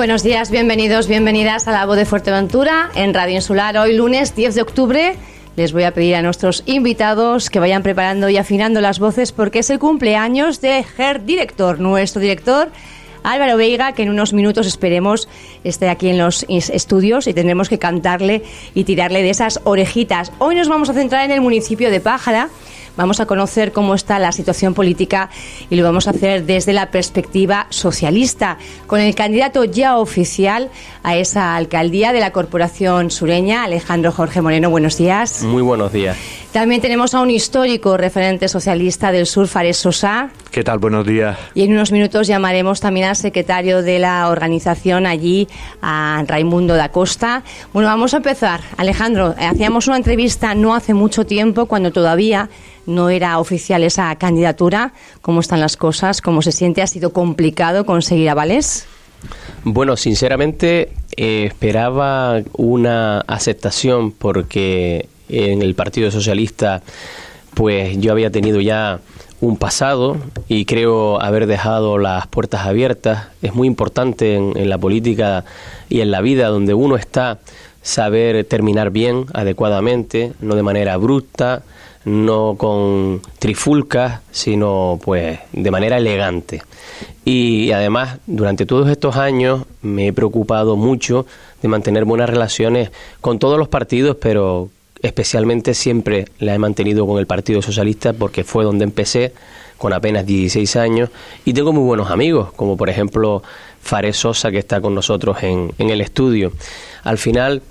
Buenos días, bienvenidos, bienvenidas a la voz de Fuerteventura en Radio Insular. Hoy lunes 10 de octubre les voy a pedir a nuestros invitados que vayan preparando y afinando las voces porque es el cumpleaños de Her Director, nuestro director Álvaro Veiga, que en unos minutos esperemos esté aquí en los estudios y tendremos que cantarle y tirarle de esas orejitas. Hoy nos vamos a centrar en el municipio de Pájara. Vamos a conocer cómo está la situación política y lo vamos a hacer desde la perspectiva socialista, con el candidato ya oficial a esa alcaldía de la Corporación Sureña, Alejandro Jorge Moreno. Buenos días. Muy buenos días. También tenemos a un histórico referente socialista del sur, Fares Sosa. ¿Qué tal? Buenos días. Y en unos minutos llamaremos también al secretario de la organización allí, a Raimundo da Costa. Bueno, vamos a empezar. Alejandro, hacíamos una entrevista no hace mucho tiempo, cuando todavía no era oficial esa candidatura. ¿Cómo están las cosas? ¿Cómo se siente? ¿Ha sido complicado conseguir avales? Bueno, sinceramente eh, esperaba una aceptación porque en el Partido Socialista, pues yo había tenido ya un pasado y creo haber dejado las puertas abiertas. Es muy importante en, la política y en la vida donde uno está saber terminar bien, adecuadamente, no de manera abrupta, no con trifulcas, sino pues de manera elegante. Y además, durante todos estos años me he preocupado mucho de mantener buenas relaciones con todos los partidos, pero especialmente siempre la he mantenido con el Partido Socialista porque fue donde empecé con apenas 16 años y tengo muy buenos amigos, como por ejemplo Fares Sosa que está con nosotros en, en el estudio. Al final,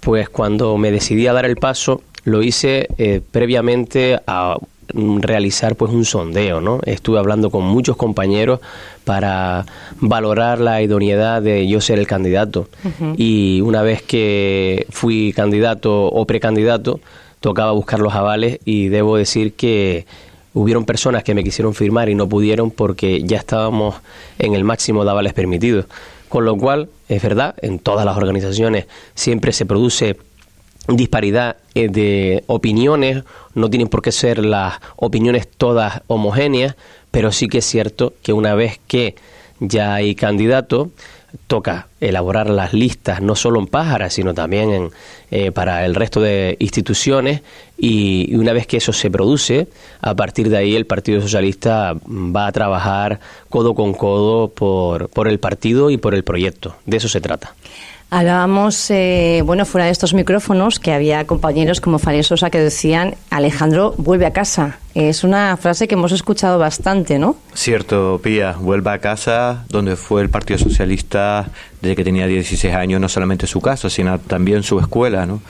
pues cuando me decidí a dar el paso, lo hice eh, previamente a realizar pues un sondeo, ¿no? Estuve hablando con muchos compañeros para valorar la idoneidad de yo ser el candidato y una vez que fui candidato o precandidato tocaba buscar los avales y debo decir que hubieron personas que me quisieron firmar y no pudieron porque ya estábamos en el máximo de avales permitidos. Con lo cual, es verdad, en todas las organizaciones siempre se produce disparidad eh, de opiniones, no tienen por qué ser las opiniones todas homogéneas, pero sí que es cierto que una vez que ya hay candidato, toca elaborar las listas no solo en Pájara, sino también en, eh, para el resto de instituciones y, una vez que eso se produce, a partir de ahí el Partido Socialista va a trabajar codo con codo por, por el partido y por el proyecto. De eso se trata. Hablábamos, eh, bueno, fuera de estos micrófonos, que había compañeros como Faria Sosa que decían, Alejandro, vuelve a casa. Es una frase que hemos escuchado bastante, ¿no? Cierto, Pía, vuelve a casa, donde fue el Partido Socialista desde que tenía 16 años, no solamente su casa, sino también su escuela, ¿no?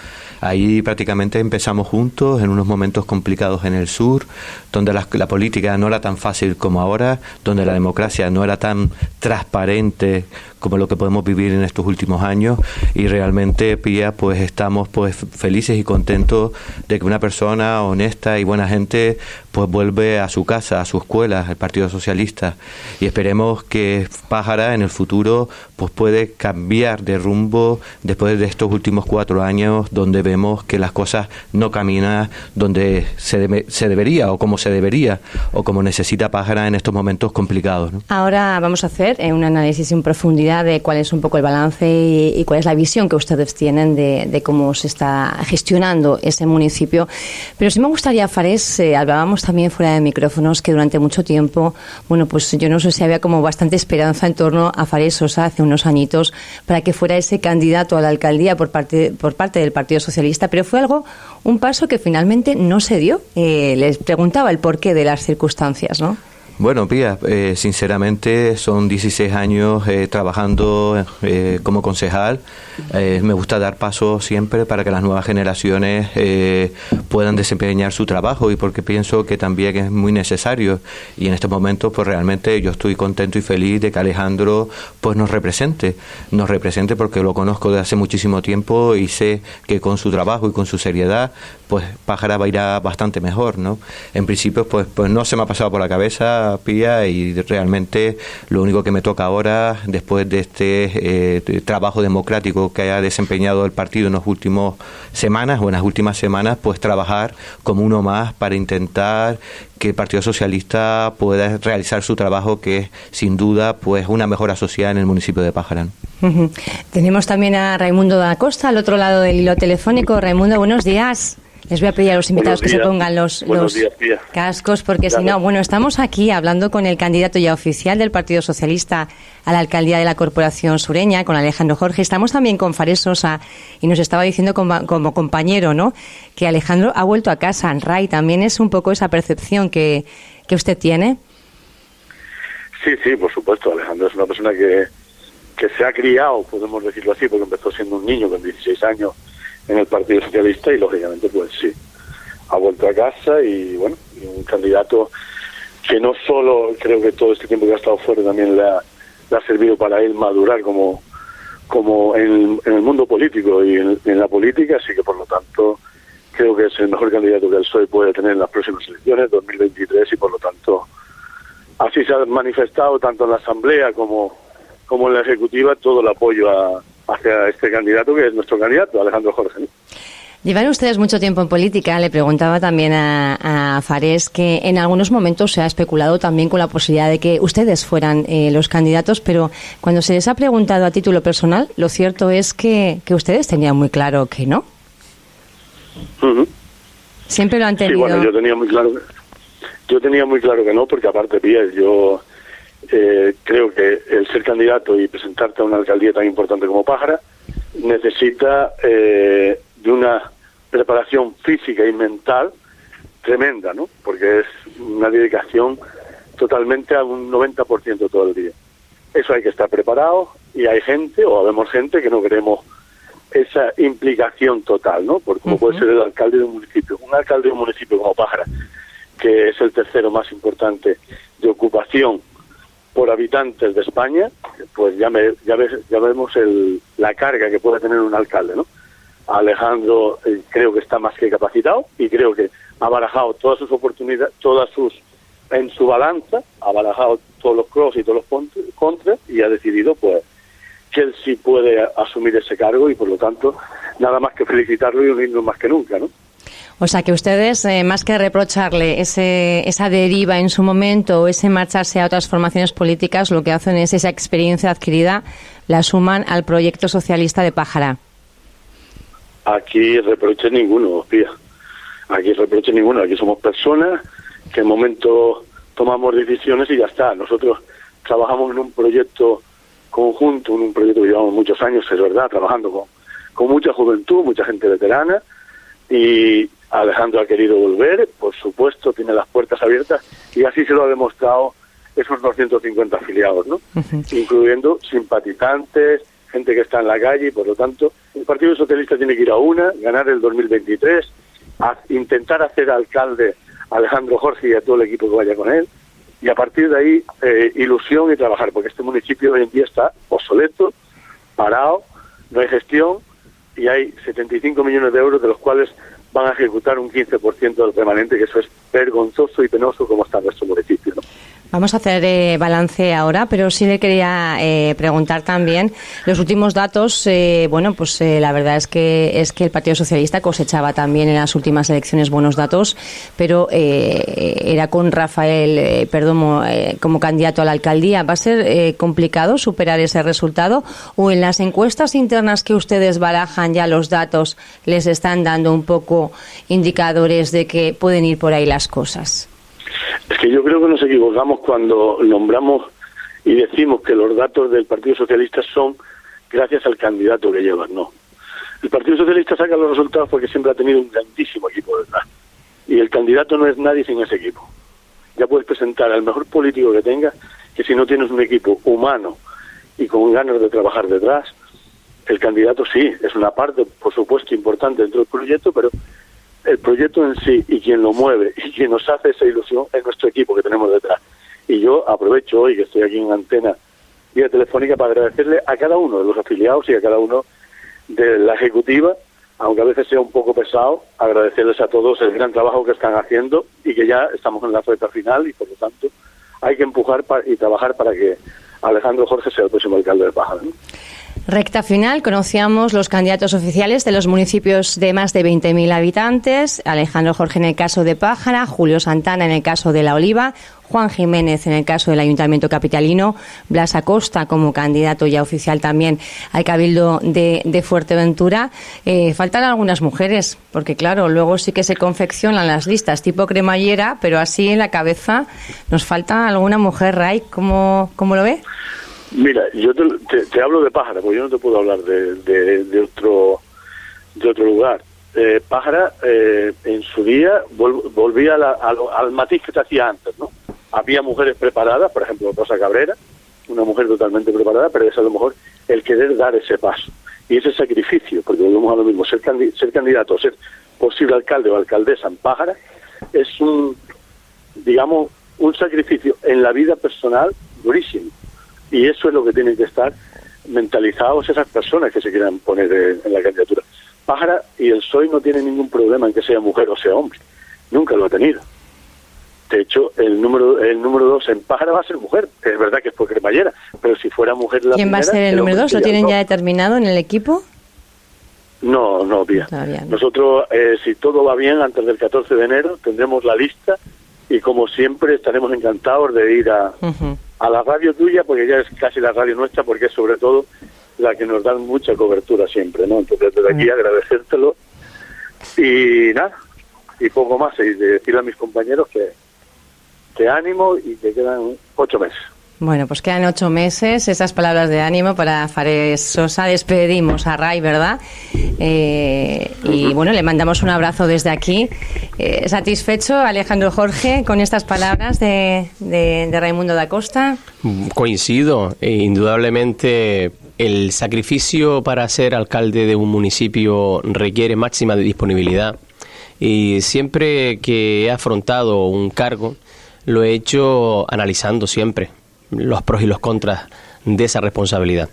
Ahí prácticamente empezamos juntos en unos momentos complicados en el sur, donde la, política no era tan fácil como ahora, donde la democracia no era tan transparente como lo que podemos vivir en estos últimos años. Y realmente Pía pues estamos pues felices y contentos de que una persona honesta y buena gente pues vuelve a su casa, a su escuela, el Partido Socialista y esperemos que Pájara en el futuro pues puede cambiar de rumbo después de estos últimos cuatro años donde vemos que las cosas no caminan donde se, se debería o como se debería o como necesita Pájara en estos momentos complicados. Ahora vamos a hacer eh, un análisis en profundidad de cuál es un poco el balance y, cuál es la visión que ustedes tienen de, cómo se está gestionando ese municipio. Pero sí me gustaría, Fares, eh, hablábamos también fuera de micrófonos que durante mucho tiempo, bueno, pues yo no sé si había como bastante esperanza en torno a Fares Sosa hace unos añitos para que fuera ese candidato a la alcaldía por parte, por parte del Partido Socialista, pero fue algo, un paso que finalmente no se dio. Eh, les preguntaba el porqué de las circunstancias, ¿no? Bueno, Pía, eh, sinceramente son 16 años eh, trabajando eh, como concejal. me gusta dar paso siempre para que las nuevas generaciones puedan desempeñar su trabajo y porque pienso que también es muy necesario. Y en estos momentos, pues realmente yo estoy contento y feliz de que Alejandro pues nos represente. Nos represente porque lo conozco de hace muchísimo tiempo y sé que con su trabajo y con su seriedad, pues Pájara va a ir bastante mejor, ¿no? En principio, pues, pues no se me ha pasado por la cabeza y realmente lo único que me toca ahora, después de este eh, trabajo democrático que haya desempeñado el partido en las últimas semanas o en las últimas semanas, pues trabajar como uno más para intentar que el Partido Socialista pueda realizar su trabajo, que es sin duda pues una mejora social en el municipio de Pájaran. Tenemos también a Raimundo da Costa al otro lado del hilo telefónico. Raimundo, buenos días. Les voy a pedir a los invitados que se pongan los, cascos, porque si no, bueno, estamos aquí hablando con el candidato ya oficial del Partido Socialista a la alcaldía de la Corporación Sureña, con Alejandro Jorge. Estamos también con Fares Sosa y nos estaba diciendo como, como compañero, ¿no?, que Alejandro ha vuelto a casa. Ray, también es un poco esa percepción que, que usted tiene. Sí, sí, por supuesto. Alejandro es una persona que, que se ha criado, podemos decirlo así, porque empezó siendo un niño con 16 años en el Partido Socialista y lógicamente pues sí, ha vuelto a casa y bueno, un candidato que no solo creo que todo este tiempo que ha estado fuera también le ha, servido para él madurar como como en, el mundo político y en, la política, así que por lo tanto creo que es el mejor candidato que el PSOE puede tener en las próximas elecciones, 2023, y por lo tanto así se ha manifestado tanto en la Asamblea como, como en la Ejecutiva todo el apoyo a, hacia este candidato que es nuestro candidato, Alejandro Jorge. Llevan ustedes mucho tiempo en política. Le preguntaba también a, a, Fares que en algunos momentos se ha especulado también con la posibilidad de que ustedes fueran eh, los candidatos, pero cuando se les ha preguntado a título personal, lo cierto es que, que ustedes tenían muy claro que no. Siempre lo han tenido. Sí, bueno, yo tenía muy claro que, yo tenía muy claro que no, porque aparte, Pía, yo eh, creo que el ser candidato y presentarte a una alcaldía tan importante como Pájara necesita eh, de una preparación física y mental tremenda, ¿no? Porque es una dedicación totalmente a un 90% todo el día. Eso hay que estar preparado y hay gente, o habemos gente, que no queremos esa implicación total, ¿no? Por como puede ser el alcalde de un municipio. Un alcalde de un municipio como Pájara, que es el tercero más importante de ocupación por habitantes de España, pues ya, me, ya, ya vemos el, la carga que puede tener un alcalde, ¿no? Alejandro eh, creo que está más que capacitado y creo que ha barajado todas sus oportunidades, todas sus en su balanza, ha barajado todos los pros y todos los contras y ha decidido pues que él sí puede asumir ese cargo y por lo tanto nada más que felicitarlo y unirnos más que nunca, ¿no? O sea que ustedes, eh, más que reprocharle ese, esa deriva en su momento o ese marcharse a otras formaciones políticas, lo que hacen es esa experiencia adquirida, la suman al proyecto socialista de Pájara. Aquí reproche ninguno, Pía. Aquí reproche ninguno. Aquí somos personas que en momento tomamos decisiones y ya está. Nosotros trabajamos en un proyecto conjunto, en un proyecto que llevamos muchos años, es verdad, trabajando con, con mucha juventud, mucha gente veterana y Alejandro ha querido volver, por supuesto, tiene las puertas abiertas y así se lo ha demostrado esos 250 afiliados, ¿no? Incluyendo simpatizantes, gente que está en la calle y por lo tanto el Partido Socialista tiene que ir a una, ganar el 2023, a intentar hacer alcalde a Alejandro Jorge y a todo el equipo que vaya con él y a partir de ahí eh, ilusión y trabajar, porque este municipio hoy en día está obsoleto, parado, no hay gestión y hay 75 millones de euros de los cuales van a ejecutar un 15% del remanente, que eso es vergonzoso y penoso como está nuestro municipio. ¿no? Vamos a hacer eh, balance ahora, pero sí le quería eh, preguntar también los últimos datos. Eh, bueno, pues eh, la verdad es que es que el Partido Socialista cosechaba también en las últimas elecciones buenos datos, pero era con Rafael Perdomo como candidato a la alcaldía. ¿Va a ser complicado superar ese resultado o en las encuestas internas que ustedes barajan ya los datos les están dando un poco indicadores de que pueden ir por ahí las cosas? Es que yo creo que nos equivocamos cuando nombramos y decimos que los datos del Partido Socialista son gracias al candidato que llevan. No. El Partido Socialista saca los resultados porque siempre ha tenido un grandísimo equipo detrás. Y el candidato no es nadie sin ese equipo. Ya puedes presentar al mejor político que tengas, que si no tienes un equipo humano y con ganas de trabajar detrás, el candidato sí, es una parte, por supuesto, importante dentro del proyecto, pero el proyecto en sí y quien lo mueve y quien nos hace esa ilusión es nuestro equipo que tenemos detrás. Y yo aprovecho hoy que estoy aquí en antena vía telefónica para agradecerle a cada uno de los afiliados y a cada uno de la ejecutiva, aunque a veces sea un poco pesado, agradecerles a todos el gran trabajo que están haciendo y que ya estamos en la recta final y por lo tanto hay que empujar y trabajar para que Alejandro Jorge sea el próximo alcalde de Pájara. Recta final, conocíamos los candidatos oficiales de los municipios de más de 20.000 habitantes, Alejandro Jorge en el caso de Pájara, Julio Santana en el caso de La Oliva, Juan Jiménez en el caso del Ayuntamiento Capitalino, Blas Acosta como candidato ya oficial también al Cabildo de, Fuerteventura. Eh, faltan algunas mujeres, porque claro, luego sí que se confeccionan las listas tipo cremallera, pero así en la cabeza nos falta alguna mujer, Ray, ¿cómo, cómo lo ve? Mira, yo te, hablo de Pájara, porque yo no te puedo hablar de, de, otro de otro lugar. Eh, Pájara, eh, en su día, volvía al matiz que te hacía antes, ¿no? Había mujeres preparadas, por ejemplo, Rosa Cabrera, una mujer totalmente preparada, pero es a lo mejor el querer dar ese paso. Y ese sacrificio, porque volvemos a lo mismo, ser, ser candidato, ser posible alcalde o alcaldesa en Pájara, es un, digamos, un sacrificio en la vida personal durísimo y eso es lo que tienen que estar mentalizados esas personas que se quieran poner en, la candidatura. Pájara y el PSOE no tienen ningún problema en que sea mujer o sea hombre. Nunca lo ha tenido. De hecho, el número el número dos en Pájara va a ser mujer. Es verdad que es por cremallera, pero si fuera mujer la ¿Quién va a ser el número dos? ¿Lo tienen ya determinado en el equipo? No, no, bien. Nosotros, eh, si todo va bien, antes del 14 de enero tendremos la lista y como siempre estaremos encantados de ir a, a la radio tuya, porque ya es casi la radio nuestra, porque es sobre todo la que nos dan mucha cobertura siempre, ¿no? Entonces, desde aquí agradecértelo y nada, y poco más, y decirle a mis compañeros que, que ánimo y que quedan ocho meses. Bueno, pues quedan ocho meses. Esas palabras de ánimo para Fares Sosa. Despedimos a Ray, ¿verdad? Eh, y bueno, le mandamos un abrazo desde aquí. Eh, ¿Satisfecho, Alejandro Jorge, con estas palabras de, de, Raimundo da Costa? Coincido. E indudablemente, el sacrificio para ser alcalde de un municipio requiere máxima disponibilidad. Y siempre que he afrontado un cargo, lo he hecho analizando siempre los pros y los contras de esa responsabilidad.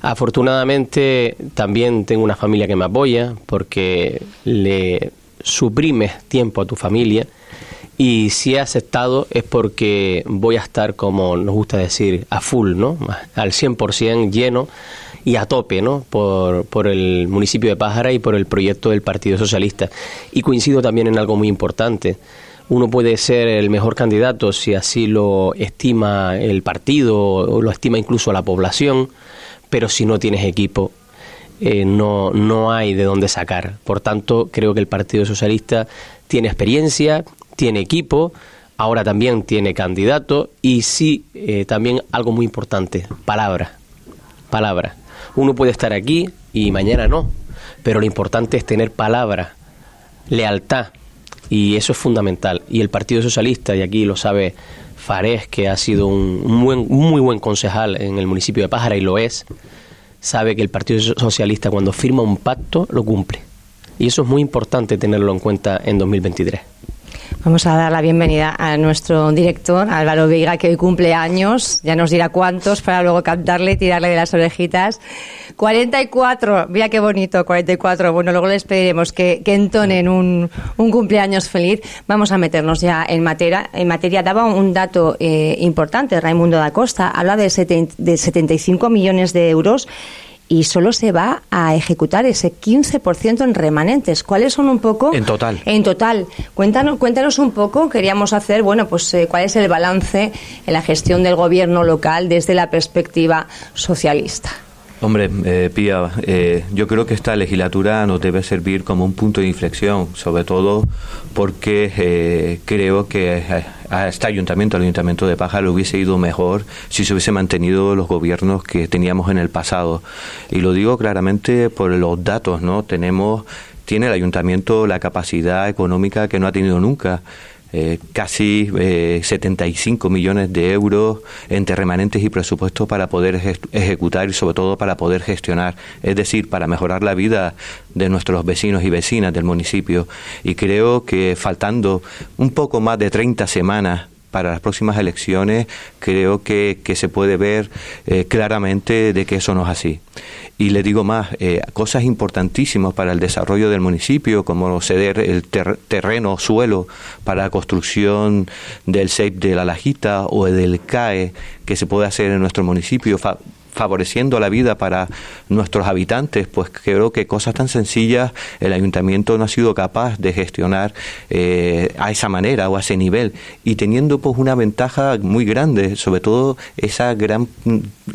Afortunadamente también tengo una familia que me apoya porque le suprimes tiempo a tu familia y si he aceptado es porque voy a estar, como nos gusta decir, a full, ¿no? Al 100% lleno y a tope, ¿no? Por, por el municipio de Pájara y por el proyecto del Partido Socialista. Y coincido también en algo muy importante uno puede ser el mejor candidato si así lo estima el partido o lo estima incluso la población, pero si no tienes equipo, eh, no, no hay de dónde sacar. Por tanto, creo que el Partido Socialista tiene experiencia, tiene equipo, ahora también tiene candidato y sí, eh, también algo muy importante, palabra. Palabra. Uno puede estar aquí y mañana no, pero lo importante es tener palabra, lealtad y eso es fundamental. Y el Partido Socialista, y aquí lo sabe Farés, que ha sido un muy buen concejal en el municipio de Pájara y lo es, sabe que el Partido Socialista cuando firma un pacto lo cumple. Y eso es muy importante tenerlo en cuenta en 2023. Vamos a dar la bienvenida a nuestro director, Álvaro Veiga, que hoy cumple años. Ya nos dirá cuántos para luego cantarle y tirarle de las orejitas. 44, mira qué bonito, 44. Bueno, luego les pediremos que, entonen un, cumpleaños feliz. Vamos a meternos ya en materia. En materia daba un dato eh, importante, Raimundo da Costa. Habla de, de 75 millones de euros y solo se va a ejecutar ese 15% en remanentes. ¿Cuáles son un poco? En total. En total. Cuéntanos, cuéntanos un poco, queríamos hacer, bueno, pues eh, cuál es el balance en la gestión del gobierno local desde la perspectiva socialista. Hombre, eh, Pía, eh, yo creo que esta legislatura nos debe servir como un punto de inflexión, sobre todo porque eh, creo que a este ayuntamiento, al ayuntamiento de Paja, le hubiese ido mejor si se hubiese mantenido los gobiernos que teníamos en el pasado. Y lo digo claramente por los datos, ¿no? Tenemos, tiene el ayuntamiento la capacidad económica que no ha tenido nunca. Eh, casi eh, 75 millones de euros entre remanentes y presupuestos para poder ejecutar y sobre todo para poder gestionar, es decir, para mejorar la vida de nuestros vecinos y vecinas del municipio. Y creo que faltando un poco más de 30 semanas para las próximas elecciones, creo que, se puede ver eh, claramente de que eso no es así. Y le digo más, eh, cosas importantísimas para el desarrollo del municipio, como ceder el terreno, suelo para la construcción del SEIP de la Lajita o del CAE, que se puede hacer en nuestro municipio, favoreciendo la vida para nuestros habitantes, pues creo que cosas tan sencillas el ayuntamiento no ha sido capaz de gestionar eh, a esa manera o a ese nivel y teniendo pues una ventaja muy grande, sobre todo esa gran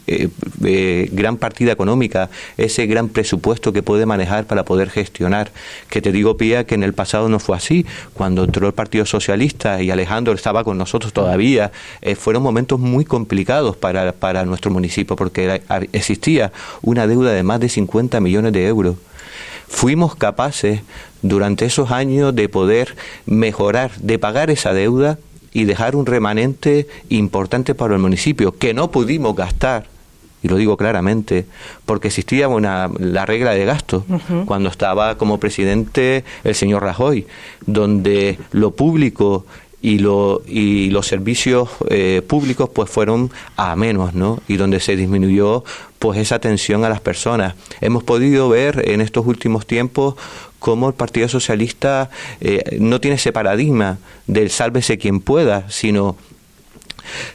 eh, eh, gran partida económica, ese gran presupuesto que puede manejar para poder gestionar. Que te digo, Pía, que en el pasado no fue así. Cuando entró el Partido Socialista y Alejandro estaba con nosotros todavía, fueron momentos muy complicados para, para nuestro municipio porque existía una deuda de más de 50 millones de euros. Fuimos capaces durante esos años de poder mejorar, de pagar esa deuda y dejar un remanente importante para el municipio que no pudimos gastar y lo digo claramente, porque existía una, la regla de gasto cuando estaba como presidente el señor Rajoy, donde lo público y, lo, y los servicios eh, públicos pues fueron a menos, ¿no? Y donde se disminuyó pues esa atención a las personas. Hemos podido ver en estos últimos tiempos cómo el Partido Socialista eh, no tiene ese paradigma del sálvese quien pueda, sino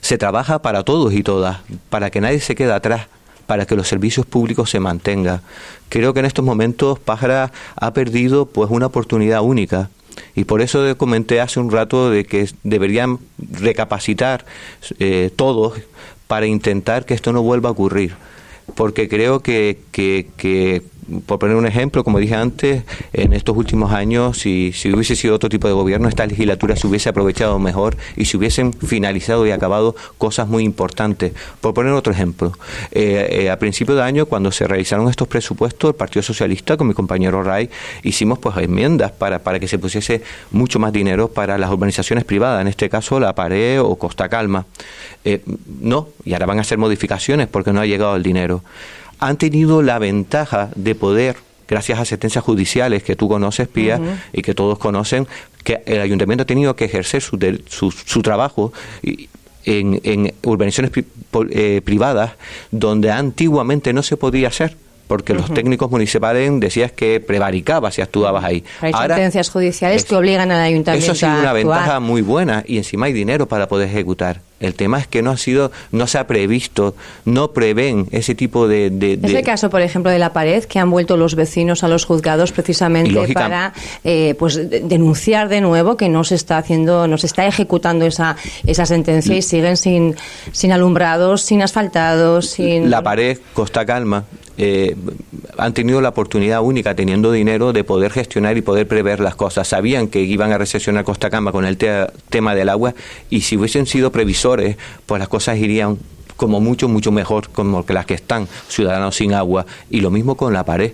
se trabaja para todos y todas, para que nadie se quede atrás para que los servicios públicos se mantengan. Creo que en estos momentos Pájara ha perdido pues una oportunidad única y por eso comenté hace un rato de que deberían recapacitar eh, todos para intentar que esto no vuelva a ocurrir. Porque creo que, que, que por poner un ejemplo, como dije antes, en estos últimos años, si, si, hubiese sido otro tipo de gobierno, esta legislatura se hubiese aprovechado mejor y se hubiesen finalizado y acabado cosas muy importantes. Por poner otro ejemplo, eh, eh, a principio de año, cuando se realizaron estos presupuestos, el Partido Socialista, con mi compañero Ray, hicimos pues enmiendas para, para que se pusiese mucho más dinero para las urbanizaciones privadas, en este caso La Pared o Costa Calma. Eh, no, y ahora van a hacer modificaciones porque no ha llegado el dinero han tenido la ventaja de poder gracias a sentencias judiciales que tú conoces, Pía, y que todos conocen, que el ayuntamiento ha tenido que ejercer su, su, trabajo en, en urbanizaciones eh, privadas donde antiguamente no se podía hacer porque los técnicos municipales decías que prevaricabas si actuabas ahí. Hay sentencias judiciales que obligan al ayuntamiento Eso ha sido una ventaja muy buena y encima hay dinero para poder ejecutar. El tema es que no ha sido, no se ha previsto, no prevén ese tipo de, de, Es el caso, por ejemplo, de la pared que han vuelto los vecinos a los juzgados precisamente para eh, pues denunciar de nuevo que no se está haciendo, no se está ejecutando esa esa sentencia y siguen sin sin alumbrados, sin asfaltados, sin. La pared Costa Calma eh, han tenido la oportunidad única, teniendo dinero, de poder gestionar y poder prever las cosas. Sabían que iban a recesionar Costa Calma con el tema del agua y si hubiesen sido previsores, pues las cosas irían como mucho, mucho mejor como que las que están, ciudadanos sin agua. Y lo mismo con la pared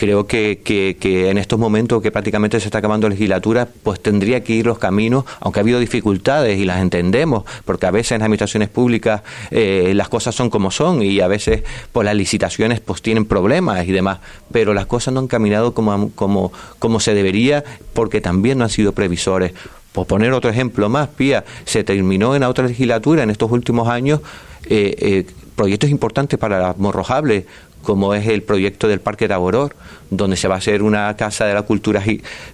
creo que, que, en estos momentos que prácticamente se está acabando la legislatura, pues tendría que ir los caminos, aunque ha habido dificultades y las entendemos, porque a veces en las administraciones públicas eh, las cosas son como son y a veces pues las licitaciones pues tienen problemas y demás, pero las cosas no han caminado como, como, como se debería porque también no han sido previsores. Por poner otro ejemplo más, Pía, se terminó en la otra legislatura en estos últimos años eh, eh, proyectos importantes para las morrojables, como es el proyecto del Parque Taboror, donde se va a hacer una casa de la cultura,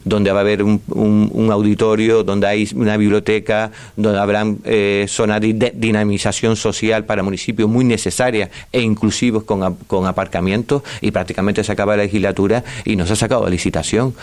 donde va a haber un, auditorio, donde hay una biblioteca, donde habrán eh, zonas de dinamización social para municipios muy necesarias e inclusivos con, con aparcamientos, y prácticamente se acaba la legislatura y no se ha sacado licitación.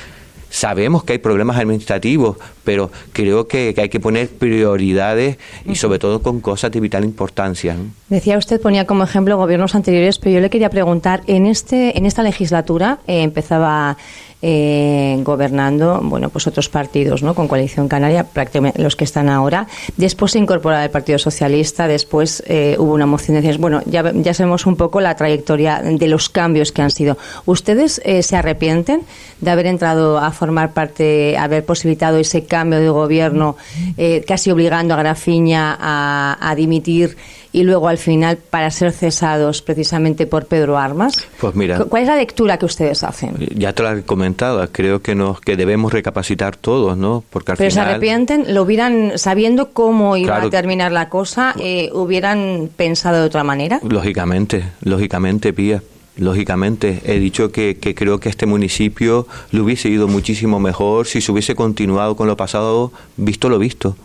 Sabemos que hay problemas administrativos, pero creo que, hay que poner prioridades y sobre todo con cosas de vital importancia. Decía usted, ponía como ejemplo gobiernos anteriores, pero yo le quería preguntar, en, este, en esta legislatura eh, empezaba eh, gobernando, bueno, pues otros partidos, ¿no? Con Coalición Canaria, prácticamente los que están ahora. Después se incorpora el Partido Socialista, después eh, hubo una moción de bueno, ya, ya sabemos un poco la trayectoria de los cambios que han sido. ¿Ustedes eh, se arrepienten de haber entrado a formar parte, haber posibilitado ese cambio de gobierno, eh, casi obligando a Grafiña a, dimitir y luego al final para ser cesados precisamente por Pedro Armas? Pues mira, ¿cuál es la lectura que ustedes hacen? Ya te lo he comentado, creo que nos que debemos recapacitar todos, ¿no? Porque al Pero se arrepienten, lo hubieran sabiendo cómo iba a terminar la cosa, eh, hubieran pensado de otra manera. Lógicamente, lógicamente, Pía Lógicamente, he dicho que, creo que este municipio le hubiese ido muchísimo mejor si se hubiese continuado con lo pasado, visto lo visto.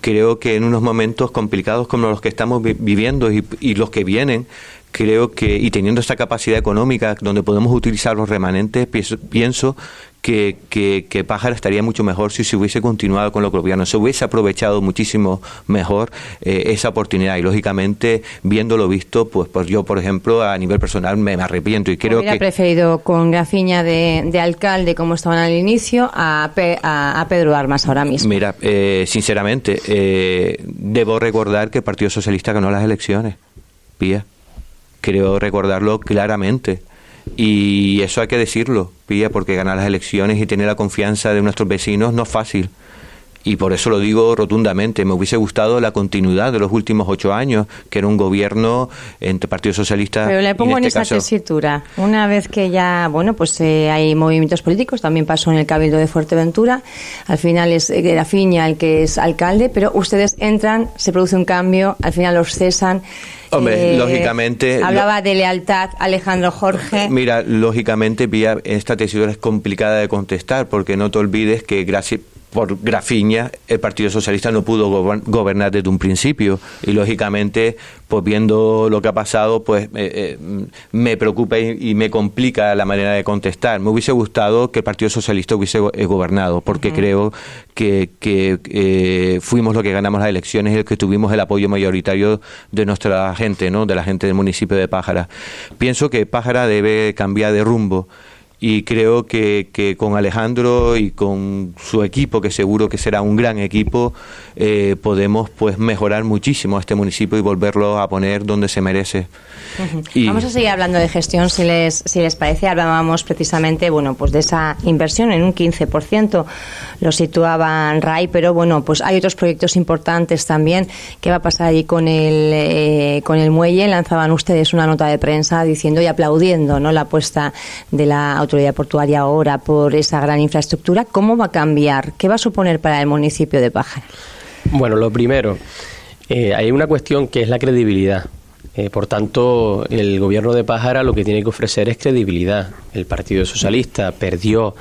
Creo que en unos momentos complicados como los que estamos viviendo y, y los que vienen, creo que, y teniendo esta capacidad económica donde podemos utilizar los remanentes, pienso, que, que, Pájara estaría mucho mejor si se hubiese continuado con lo colombiano, se hubiese aprovechado muchísimo mejor eh, esa oportunidad y lógicamente viéndolo visto, pues, pues yo por ejemplo a nivel personal me, arrepiento y creo Hubiera preferido con Grafiña de, alcalde como estaban al inicio a, a, Pedro Armas ahora mismo. Mira, eh, sinceramente eh, debo recordar que el Partido Socialista ganó las elecciones, Pía creo recordarlo claramente. Y eso hay que decirlo, Pía, porque ganar las elecciones y tener la confianza de nuestros vecinos no es fácil y por eso lo digo rotundamente. Me hubiese gustado la continuidad de los últimos ocho años, que era un gobierno entre Partido Socialista. Pero le pongo en, este esa tesitura. Una vez que ya, bueno, pues eh, hay movimientos políticos, también pasó en el Cabildo de Fuerteventura. Al final es eh, Grafiña el que es alcalde, pero ustedes entran, se produce un cambio, al final los cesan. Hombre, eh, lógicamente. Hablaba de lealtad Alejandro Jorge. Mira, lógicamente, esta tesitura es complicada de contestar porque no te olvides que gracias por Grafiña, el Partido Socialista no pudo gobernar desde un principio y lógicamente, pues viendo lo que ha pasado, pues eh, eh, me preocupa y, me complica la manera de contestar. Me hubiese gustado que el Partido Socialista hubiese eh, gobernado, porque creo que, que fuimos los que ganamos las elecciones y el que tuvimos el apoyo mayoritario de nuestra gente, ¿no? de la gente del municipio de Pájara. Pienso que Pájara debe cambiar de rumbo y creo que, que, con Alejandro y con su equipo, que seguro que será un gran equipo, eh, podemos pues mejorar muchísimo este municipio y volverlo a poner donde se merece. Vamos a seguir hablando de gestión, si les, si les parece. Hablábamos precisamente, bueno, pues de esa inversión en un 15%, lo situaban RAI, pero bueno, pues hay otros proyectos importantes también. ¿Qué va a pasar allí con el, eh, con el muelle? Lanzaban ustedes una nota de prensa diciendo y aplaudiendo, ¿no? La apuesta de la autoridad portuaria ahora por esa gran infraestructura. ¿Cómo va a cambiar? ¿Qué va a suponer para el municipio de Pájara? Bueno, lo primero, eh, hay una cuestión que es la credibilidad. Eh, por tanto, el gobierno de Pájara lo que tiene que ofrecer es credibilidad. El Partido Socialista perdió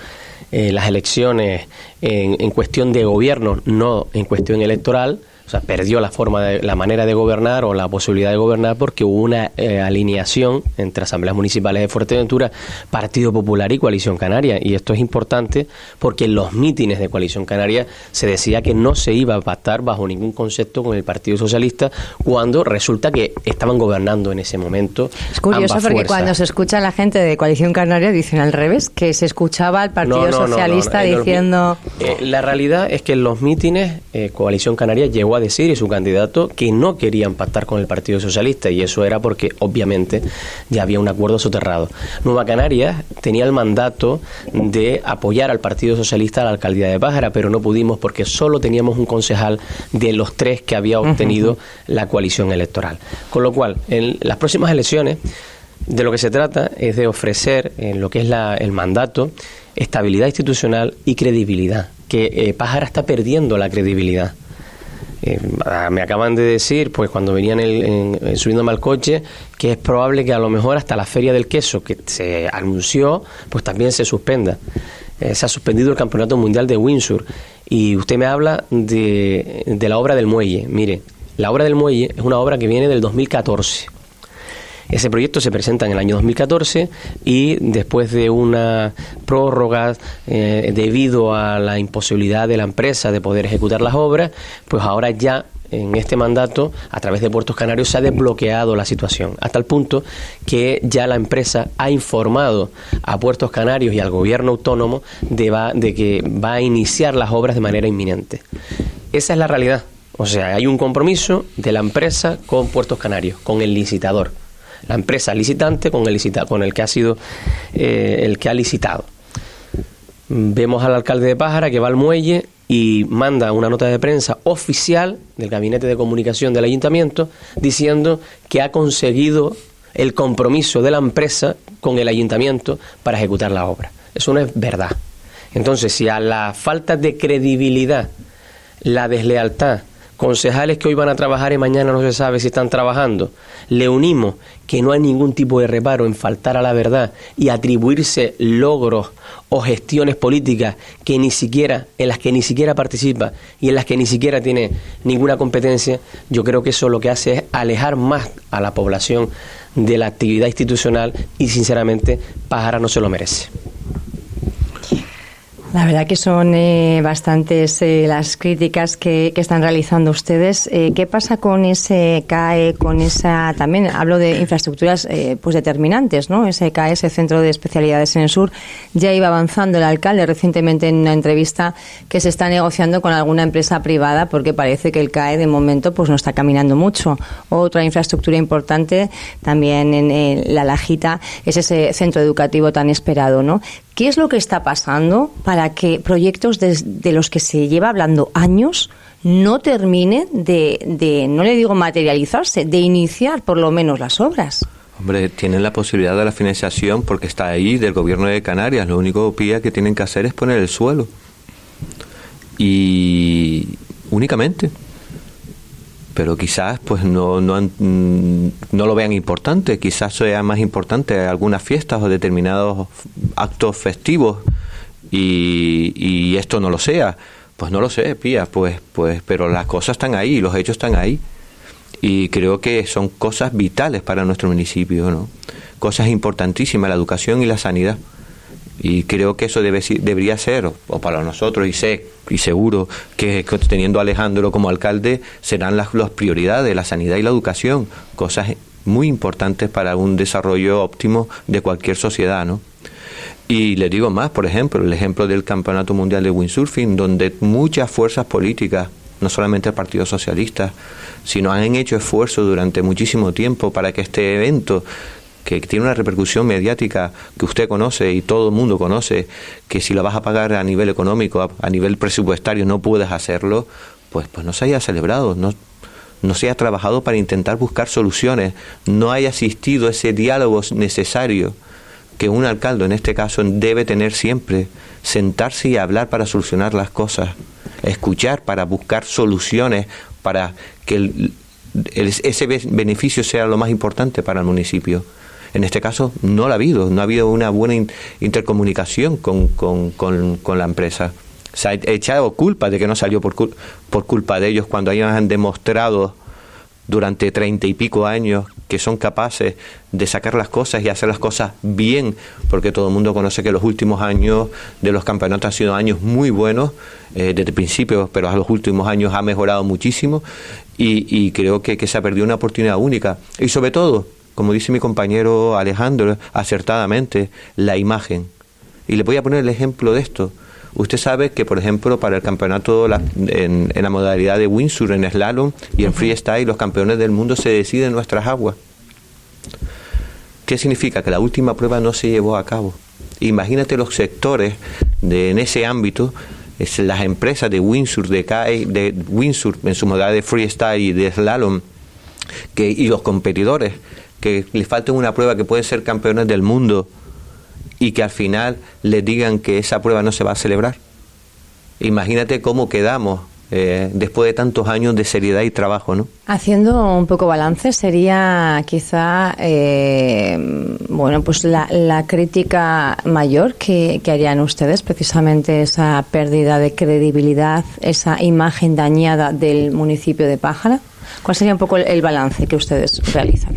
eh, las elecciones en, cuestión de gobierno, no en cuestión electoral o sea, perdió la forma de, la manera de gobernar o la posibilidad de gobernar porque hubo una eh, alineación entre asambleas municipales de Fuerteventura, Partido Popular y Coalición Canaria. Y esto es importante porque en los mítines de Coalición Canaria se decía que no se iba a pactar bajo ningún concepto con el Partido Socialista cuando resulta que estaban gobernando en ese momento. Es curioso porque cuando se escucha a la gente de Coalición Canaria dicen al revés, que se escuchaba al Partido Socialista diciendo... Eh, la realidad es que en los mítines eh, Coalición Canaria llegó a decir y su candidato que no querían pactar con el Partido Socialista y eso era porque obviamente ya había un acuerdo soterrado. Nueva Canarias tenía el mandato de apoyar al Partido Socialista a la alcaldía de Pájara, pero no pudimos porque solo teníamos un concejal de los tres que había obtenido la coalición electoral. Con lo cual, en las próximas elecciones de lo que se trata es de ofrecer en lo que es la, el mandato estabilidad institucional y credibilidad, que eh, Pájara está perdiendo la credibilidad. Eh, me acaban de decir, pues cuando venían el, subiéndome al coche, que es probable que a lo mejor hasta la feria del queso que se anunció, pues también se suspenda. Eh, se ha suspendido el Campeonato Mundial de Windsor. Y usted me habla de, de la obra del muelle. Mire, la obra del muelle es una obra que viene del 2014. Ese proyecto se presenta en el año 2014 y después de una prórroga eh, debido a la imposibilidad de la empresa de poder ejecutar las obras, pues ahora ya en este mandato, a través de Puertos Canarios, se ha desbloqueado la situación, hasta el punto que ya la empresa ha informado a Puertos Canarios y al gobierno autónomo de, de que va a iniciar las obras de manera inminente. Esa es la realidad. O sea, hay un compromiso de la empresa con Puertos Canarios, con el licitador la empresa licitante con el, licita, con el que ha sido eh, el que ha licitado. Vemos al alcalde de Pájara que va al muelle y manda una nota de prensa oficial del gabinete de comunicación del ayuntamiento diciendo que ha conseguido el compromiso de la empresa con el ayuntamiento para ejecutar la obra. Eso no es verdad. Entonces, si a la falta de credibilidad, la deslealtad, concejales que hoy van a trabajar y mañana no se sabe si están trabajando, le unimos que no hay ningún tipo de reparo en faltar a la verdad y atribuirse logros o gestiones políticas que ni siquiera en las que ni siquiera participa y en las que ni siquiera tiene ninguna competencia, yo creo que eso lo que hace es alejar más a la población de la actividad institucional y sinceramente Pájara no se lo merece. La verdad que son eh, bastantes eh, las críticas que, están realizando ustedes. Eh, ¿Qué pasa con ese CAE, con esa, también hablo de infraestructuras pues determinantes, ¿no? Ese CAE, ese Centro de Especialidades en el Sur, ya iba avanzando el alcalde recientemente en una entrevista que se está negociando con alguna empresa privada porque parece que el CAE de momento pues no está caminando mucho. Otra infraestructura importante también en La Lajita es ese centro educativo tan esperado, ¿no? ¿Qué es lo que está pasando para que proyectos de, los que se lleva hablando años no terminen de, no le digo materializarse, de iniciar por lo menos las obras? Hombre, tienen la posibilidad de la financiación porque está ahí del gobierno de Canarias. Lo único que tienen que hacer es poner el suelo. Y únicamente pero quizás pues no, no, mm, no lo vean importante, quizás sea más importante algunas fiestas o determinados actos festivos y, y esto no lo sea. Pues no lo sé, Pía, pues, pues, pero las cosas están ahí, los hechos están ahí. Y creo que son cosas vitales para nuestro municipio, ¿no? Cosas importantísimas, la educación y la sanidad. Y creo que eso debe, debería ser, o para nosotros, y sé, y seguro que, teniendo a Alejandro como alcalde, serán las, las prioridades, la sanidad y la educación, cosas muy importantes para un desarrollo óptimo de cualquier sociedad, ¿no? Y le digo más, por ejemplo, el ejemplo del Campeonato Mundial de Windsurfing, donde muchas fuerzas políticas, no solamente el Partido Socialista, sino han hecho esfuerzos durante muchísimo tiempo para que este evento que tiene una repercusión mediática que usted conoce y todo el mundo conoce, que si la vas a pagar a nivel económico, a, nivel presupuestario, no puedes hacerlo, pues, pues no se haya celebrado, no, no se haya trabajado para intentar buscar soluciones, no haya asistido ese diálogo necesario que un alcalde en este caso debe tener siempre, sentarse y hablar para solucionar las cosas, escuchar para buscar soluciones para que ese beneficio sea lo más importante para el municipio. En este caso no lo ha habido, no ha habido una buena intercomunicación con, con, con, la empresa. Se ha echado culpa de que no salió por, por culpa de ellos cuando ellos han demostrado durante treinta y pico años que son capaces de sacar las cosas y hacer las cosas bien, porque todo el mundo conoce que los últimos años de los campeonatos han sido años muy buenos eh, desde el principio, pero a los últimos años ha mejorado muchísimo y, y creo que, que se ha perdido una oportunidad única. Y sobre todo, como dice mi compañero Alejandro acertadamente, la imagen. Y le voy a poner el ejemplo de esto. Usted sabe que, por ejemplo, para el campeonato en, la modalidad de Windsor, en slalom y en freestyle, los campeones del mundo se deciden en nuestras aguas. ¿Qué significa? Que la última prueba no se llevó a cabo. Imagínate los sectores de, en ese ámbito, es las empresas de Windsor, de, de Windsor en su modalidad de freestyle y de slalom, que, y los competidores que le falten una prueba que pueden ser campeones del mundo y que al final les digan que esa prueba no se va a celebrar. Imagínate cómo quedamos eh, después de tantos años de seriedad y trabajo, ¿no? Haciendo un poco balance, sería quizá, eh, bueno, pues la, crítica mayor que, que, harían ustedes, precisamente esa pérdida de credibilidad, esa imagen dañada del municipio de Pájara. ¿Cuál sería un poco el balance que ustedes realizan?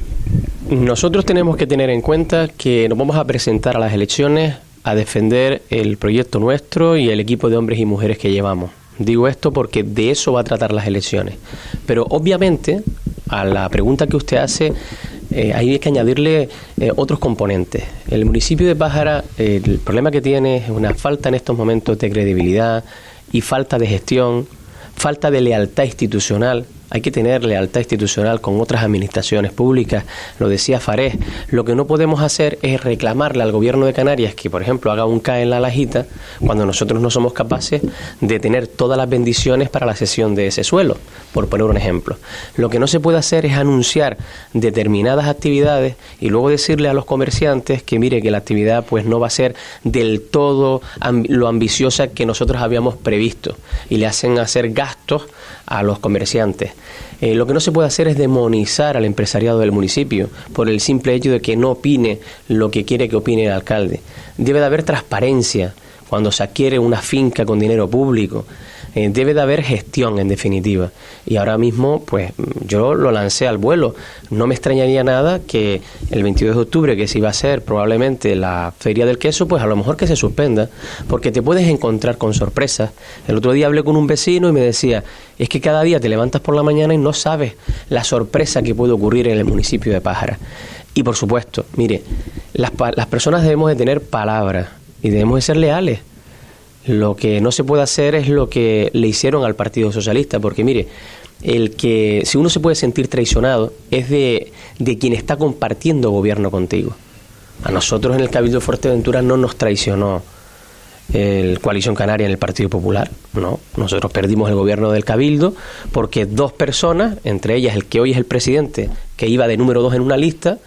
Nosotros tenemos que tener en cuenta que nos vamos a presentar a las elecciones a defender el proyecto nuestro y el equipo de hombres y mujeres que llevamos. Digo esto porque de eso va a tratar las elecciones. Pero obviamente, a la pregunta que usted hace, eh, hay que añadirle eh, otros componentes. El municipio de Pájara, el problema que tiene es una falta en estos momentos de credibilidad y falta de gestión falta de lealtad institucional hay que tener lealtad institucional con otras administraciones públicas. Lo decía Farés, lo que no podemos hacer es reclamarle al gobierno de Canarias que, por ejemplo, haga un CAE en la lajita cuando nosotros no somos capaces de tener todas las bendiciones para la cesión de ese suelo, por poner un ejemplo. Lo que no se puede hacer es anunciar determinadas actividades y luego decirle a los comerciantes que mire que la actividad pues no va a ser del todo lo ambiciosa que nosotros habíamos previsto y le hacen hacer gastos a los comerciantes. Eh, lo que no se puede hacer es demonizar al empresariado del municipio por el simple hecho de que no opine lo que quiere que opine el alcalde. Debe de haber transparencia cuando se adquiere una finca con dinero público. Eh, debe de haber gestión, en definitiva. Y ahora mismo, pues yo lo lancé al vuelo. No me extrañaría nada que el 22 de octubre, que se iba a ser probablemente la Feria del Queso, pues a lo mejor que se suspenda, porque te puedes encontrar con sorpresas. El otro día hablé con un vecino y me decía, es que cada día te levantas por la mañana y no sabes la sorpresa que puede ocurrir en el municipio de Pájara. Y por supuesto, mire, las, las personas debemos de tener palabras y debemos de ser leales. Lo que no se puede hacer es lo que le hicieron al Partido Socialista, porque mire, el que si uno se puede sentir traicionado es de, de quien está compartiendo gobierno contigo. A nosotros en el Cabildo de Fuerteventura no nos traicionó el Coalición Canaria en el Partido Popular, no. Nosotros perdimos el gobierno del Cabildo porque dos personas, entre ellas el que hoy es el presidente, que iba de número dos en una lista,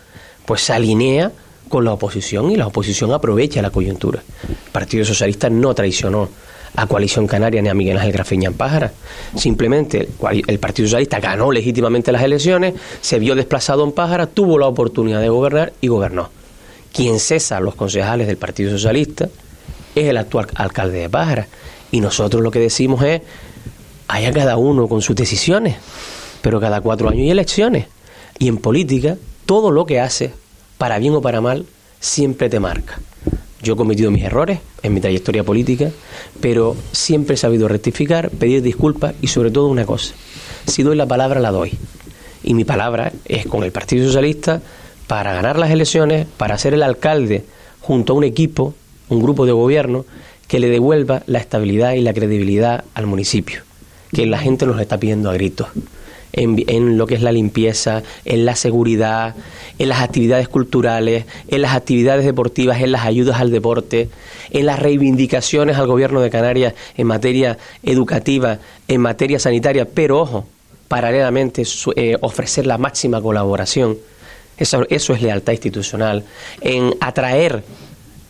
pues se alinea con la oposición y la oposición aprovecha la coyuntura. El Partido Socialista no traicionó a Coalición Canaria ni a Miguel Ángel Grafeña en Pájara. Simplemente el Partido Socialista ganó legítimamente las elecciones, se vio desplazado en Pájara, tuvo la oportunidad de gobernar y gobernó. Quien cesa los concejales del Partido Socialista es el actual alcalde de Pájara. Y nosotros lo que decimos es, haya cada uno con sus decisiones, pero cada cuatro años hay elecciones. Y en política, todo lo que hace para bien o para mal, siempre te marca. Yo he cometido mis errores en mi trayectoria política, pero siempre he sabido rectificar, pedir disculpas y sobre todo una cosa, si doy la palabra la doy. Y mi palabra es con el Partido Socialista para ganar las elecciones, para ser el alcalde junto a un equipo, un grupo de gobierno que le devuelva la estabilidad y la credibilidad al municipio, que la gente nos está pidiendo a gritos en, lo que es la limpieza, en la seguridad, en las actividades culturales, en las actividades deportivas, en las ayudas al deporte, en las reivindicaciones al gobierno de Canarias en materia educativa, en materia sanitaria, pero ojo, paralelamente eh, ofrecer la máxima colaboración. Eso, eso es lealtad institucional, en atraer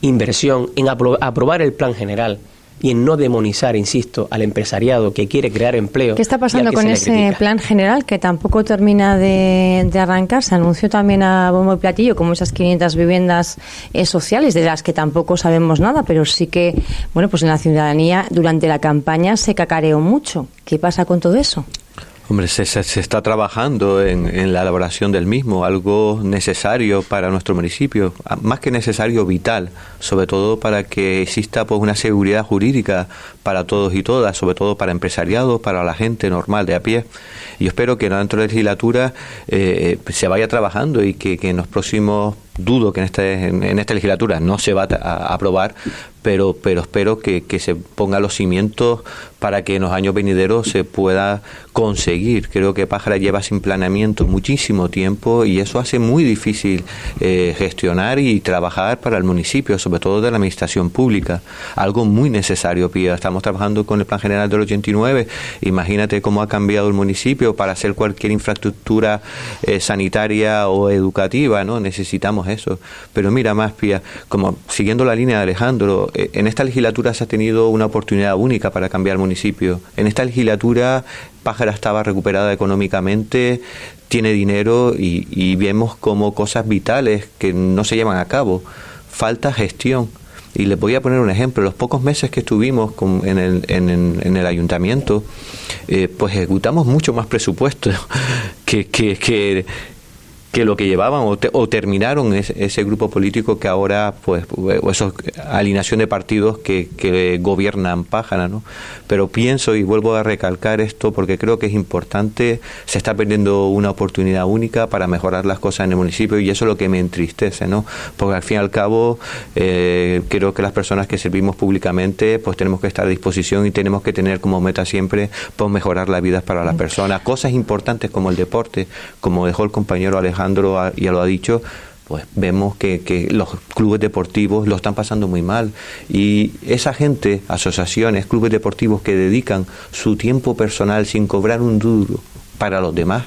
inversión, en aprobar el plan general y en no demonizar, insisto, al empresariado que quiere crear empleo. ¿Qué está pasando con ese plan general que tampoco termina de, arrancar? Se anunció también a bombo y platillo como esas 500 viviendas eh, sociales de las que tampoco sabemos nada, pero sí que, bueno, pues en la ciudadanía durante la campaña se cacareó mucho. ¿Qué pasa con todo eso? Hombre, se, se, está trabajando en, la elaboración del mismo, algo necesario para nuestro municipio, más que necesario, vital, sobre todo para que exista pues una seguridad jurídica para todos y todas, sobre todo para empresariados, para la gente normal de a pie. Y espero que dentro de la legislatura eh, se vaya trabajando y que, en los próximos dudo que en, este, en, esta legislatura no se va a, aprobar, pero, pero espero que, que, se ponga los cimientos para que en los años venideros se pueda conseguir. Creo que Pájara lleva sin planeamiento muchísimo tiempo y eso hace muy difícil eh, gestionar y trabajar para el municipio, sobre todo de la administración pública. Algo muy necesario, Pía. Estamos trabajando con el Plan General del 89. Imagínate cómo ha cambiado el municipio para hacer cualquier infraestructura eh, sanitaria o educativa, ¿no? Necesitamos eso. Pero mira más, Pía, como siguiendo la línea de Alejandro, eh, en esta legislatura se ha tenido una oportunidad única para cambiar el municipio. En esta legislatura Pájara estaba recuperada económicamente, tiene dinero y, vemos como cosas vitales que no se llevan a cabo. Falta gestión. Y les voy a poner un ejemplo. Los pocos meses que estuvimos en, el, en, el ayuntamiento, eh, pues ejecutamos mucho más presupuesto que, que lo que llevaban o, terminaron ese, grupo político que ahora, pues, o esa alineación de partidos que, que gobiernan Pájara, ¿no? Pero pienso y vuelvo a recalcar esto porque creo que es importante, se está perdiendo una oportunidad única para mejorar las cosas en el municipio y eso es lo que me entristece, ¿no? Porque al fin y al cabo eh, creo que las personas que servimos públicamente pues tenemos que estar a disposición y tenemos que tener como meta siempre pues mejorar la vida para las personas. Cosas importantes como el deporte, como dejó el compañero Alejandro Alejandro ya lo ha dicho, pues vemos que, que, los clubes deportivos lo están pasando muy mal. Y esa gente, asociaciones, clubes deportivos que dedican su tiempo personal sin cobrar un duro para los demás,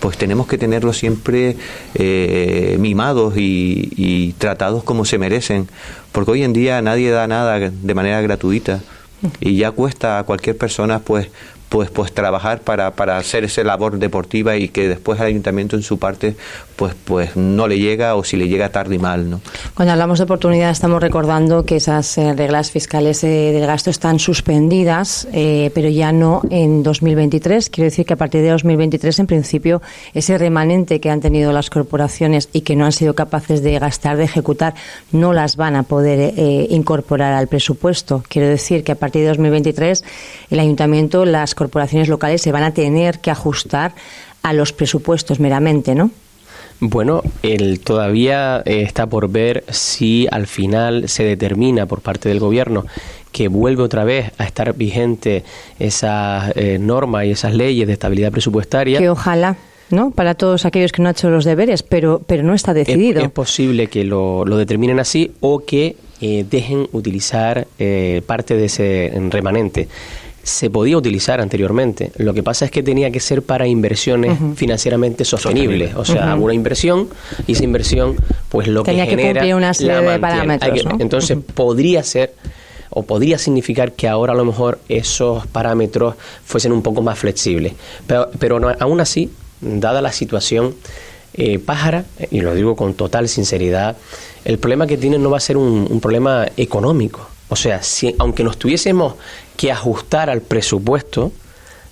pues tenemos que tenerlos siempre eh, mimados y, y tratados como se merecen. Porque hoy en día nadie da nada de manera gratuita y ya cuesta a cualquier persona pues pues, pues trabajar para, para hacer esa labor deportiva y que después el ayuntamiento en su parte pues, pues no le llega o si le llega tarde y mal. ¿no? Cuando hablamos de oportunidad estamos recordando que esas eh, reglas fiscales eh, del gasto están suspendidas, eh, pero ya no en 2023. Quiero decir que a partir de 2023, en principio, ese remanente que han tenido las corporaciones y que no han sido capaces de gastar, de ejecutar, no las van a poder incorporar al presupuesto. Quiero decir que a partir de 2023 el ayuntamiento, las corporaciones locales se van a tener que ajustar a los presupuestos meramente, ¿no? Bueno, el, todavía eh, está por ver si al final se determina por parte del gobierno que vuelve otra vez a estar vigente esa eh, norma y esas leyes de estabilidad presupuestaria. Que ojalá. ¿no? Para todos aquellos que no han hecho los deberes, pero, pero no está decidido. Es, posible que lo, lo, determinen así o que eh, dejen utilizar parte de ese remanente se podía utilizar anteriormente. Lo que pasa es que tenía que ser para inversiones financieramente sostenibles, o sea, una inversión y esa inversión, pues lo que genera que una serie de parámetros. Entonces podría ser o podría significar que ahora a lo mejor esos parámetros fuesen un poco más flexibles. Pero, pero aún así, dada la situación, eh, Pájara, y lo digo con total sinceridad, el problema que tiene no va a ser un, un problema económico. O sea, si, aunque nos tuviésemos que ajustar al presupuesto,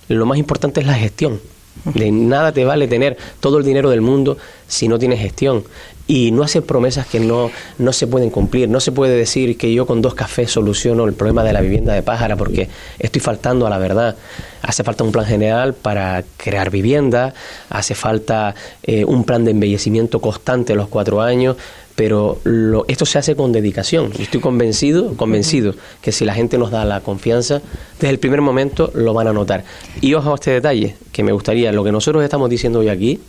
lo más importante es la gestión. De nada te vale tener todo el dinero del mundo si no tienes gestión. Y no hacer promesas que no, no se pueden cumplir. No se puede decir que yo con dos cafés soluciono el problema de la vivienda de pájara porque estoy faltando a la verdad. Hace falta un plan general para crear vivienda, hace falta eh, un plan de embellecimiento constante los cuatro años, pero lo, esto se hace con dedicación. Y estoy convencido, convencido que si la gente nos da la confianza, desde el primer momento lo van a notar. Y ojo a este detalle, que me gustaría, lo que nosotros estamos diciendo hoy aquí,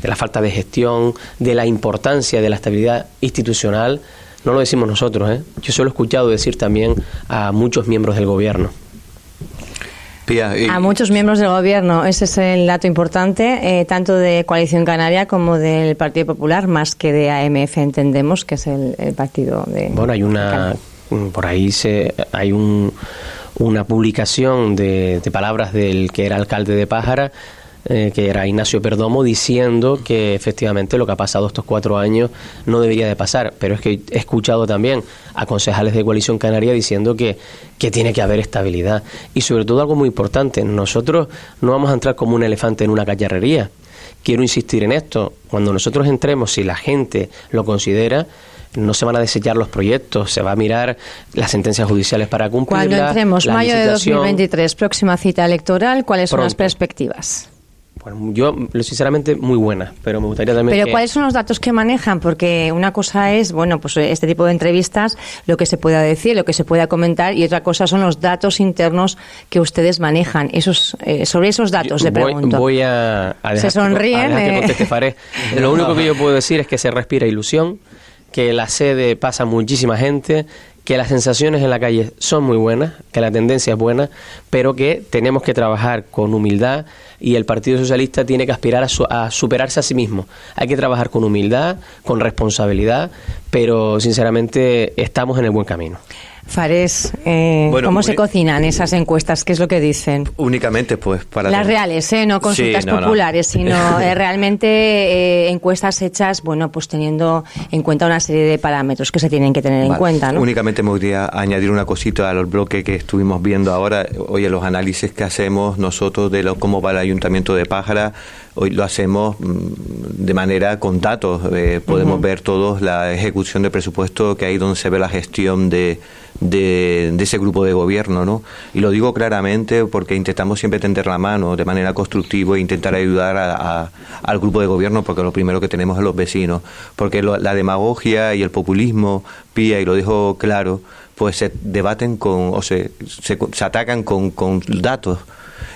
de la falta de gestión, de la importancia de la estabilidad institucional, no lo decimos nosotros, ¿eh? yo se lo he escuchado decir también a muchos miembros del gobierno. A muchos miembros del gobierno, ese es el dato importante, eh, tanto de Coalición Canaria como del Partido Popular, más que de AMF, entendemos que es el, partido de. Bueno, hay una. Por ahí se, hay un, una publicación de, de palabras del que era alcalde de Pájara eh, que era Ignacio Perdomo, diciendo que efectivamente lo que ha pasado estos cuatro años no debería de pasar. Pero es que he escuchado también a concejales de Coalición Canaria diciendo que, que tiene que haber estabilidad. Y sobre todo algo muy importante, nosotros no vamos a entrar como un elefante en una cacharrería. Quiero insistir en esto, cuando nosotros entremos, si la gente lo considera, no se van a desechar los proyectos, se va a mirar las sentencias judiciales para cumplirlas. Cuando entremos, mayo de 2023, próxima cita electoral, ¿cuáles son las perspectivas? Bueno, yo, sinceramente, muy buena, pero me gustaría también. Pero ¿cuáles son los datos que manejan? Porque una cosa es, bueno, pues este tipo de entrevistas, lo que se pueda decir, lo que se pueda comentar, y otra cosa son los datos internos que ustedes manejan. Esos, eh, sobre esos datos, le pregunto. Voy a, Se sonríen. Eh. Lo único que yo puedo decir es que se respira ilusión, que la sede pasa muchísima gente, que las sensaciones en la calle son muy buenas, que la tendencia es buena, pero que tenemos que trabajar con humildad y el Partido Socialista tiene que aspirar a, superarse a sí mismo. Hay que trabajar con humildad, con responsabilidad, pero sinceramente estamos en el buen camino. Fares, eh, ¿cómo se cocinan esas encuestas? ¿Qué es lo que dicen? Únicamente, pues, para... Las reales, ¿eh? No consultas populares, sino eh, realmente eh, encuestas hechas, bueno, pues teniendo en cuenta una serie de parámetros que se tienen que tener en cuenta, ¿no? Únicamente me gustaría añadir una cosita a los bloques que estuvimos viendo ahora. Oye, los análisis que hacemos nosotros de lo, cómo va el Ayuntamiento de Pájara, hoy lo hacemos mm, de manera con datos. Eh, podemos ver todos la ejecución de presupuesto que hay donde se ve la gestión de, de, ese grupo de gobierno, ¿no? Y lo digo claramente porque intentamos siempre tender la mano de manera constructiva e intentar ayudar a, al grupo de gobierno porque lo primero que tenemos es los vecinos. Porque la demagogia y el populismo, pía, y lo dejo claro, pues se debaten con, o se, se, se atacan con, con datos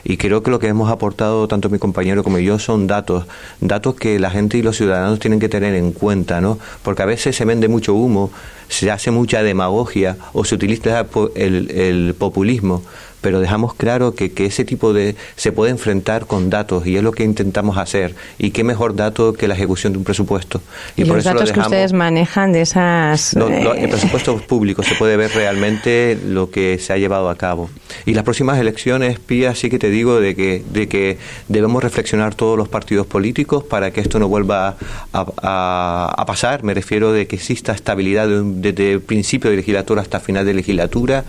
y creo que lo que hemos aportado tanto mi compañero como yo son datos, datos que la gente y los ciudadanos tienen que tener en cuenta, ¿no? Porque a veces se vende mucho humo, se hace mucha demagogia o se utiliza el, populismo pero dejamos claro que, que, ese tipo de se puede enfrentar con datos y es lo que intentamos hacer. Y qué mejor dato que la ejecución de un presupuesto. Y, por los eso datos que ustedes manejan de esas no, el presupuesto público se puede ver realmente lo que se ha llevado a cabo. Y las próximas elecciones Pía sí que te digo de que de que debemos reflexionar todos los partidos políticos para que esto no vuelva a, a, pasar. Me refiero de que exista estabilidad desde el principio de legislatura hasta final de legislatura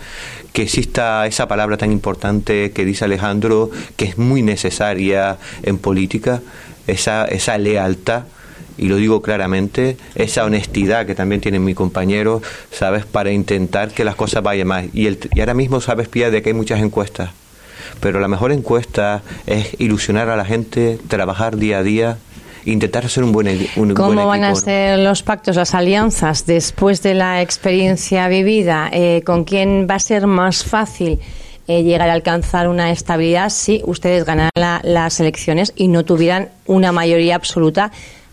que exista esa palabra tan importante que dice Alejandro, que es muy necesaria en política, esa, esa lealtad y lo digo claramente, esa honestidad que también tiene mi compañero, ¿sabes? Para intentar que las cosas vayan más. Y, el, y ahora mismo sabes, Pía, de que hay muchas encuestas, pero la mejor encuesta es ilusionar a la gente, trabajar día a día intentar hacer un buen, un ¿Cómo van a ser los pactos, las alianzas después de la experiencia vivida? Eh, ¿Con quién va a ser más fácil? Eh, llegar a alcanzar una estabilidad si ustedes ganaran las elecciones y no tuvieran una mayoría absoluta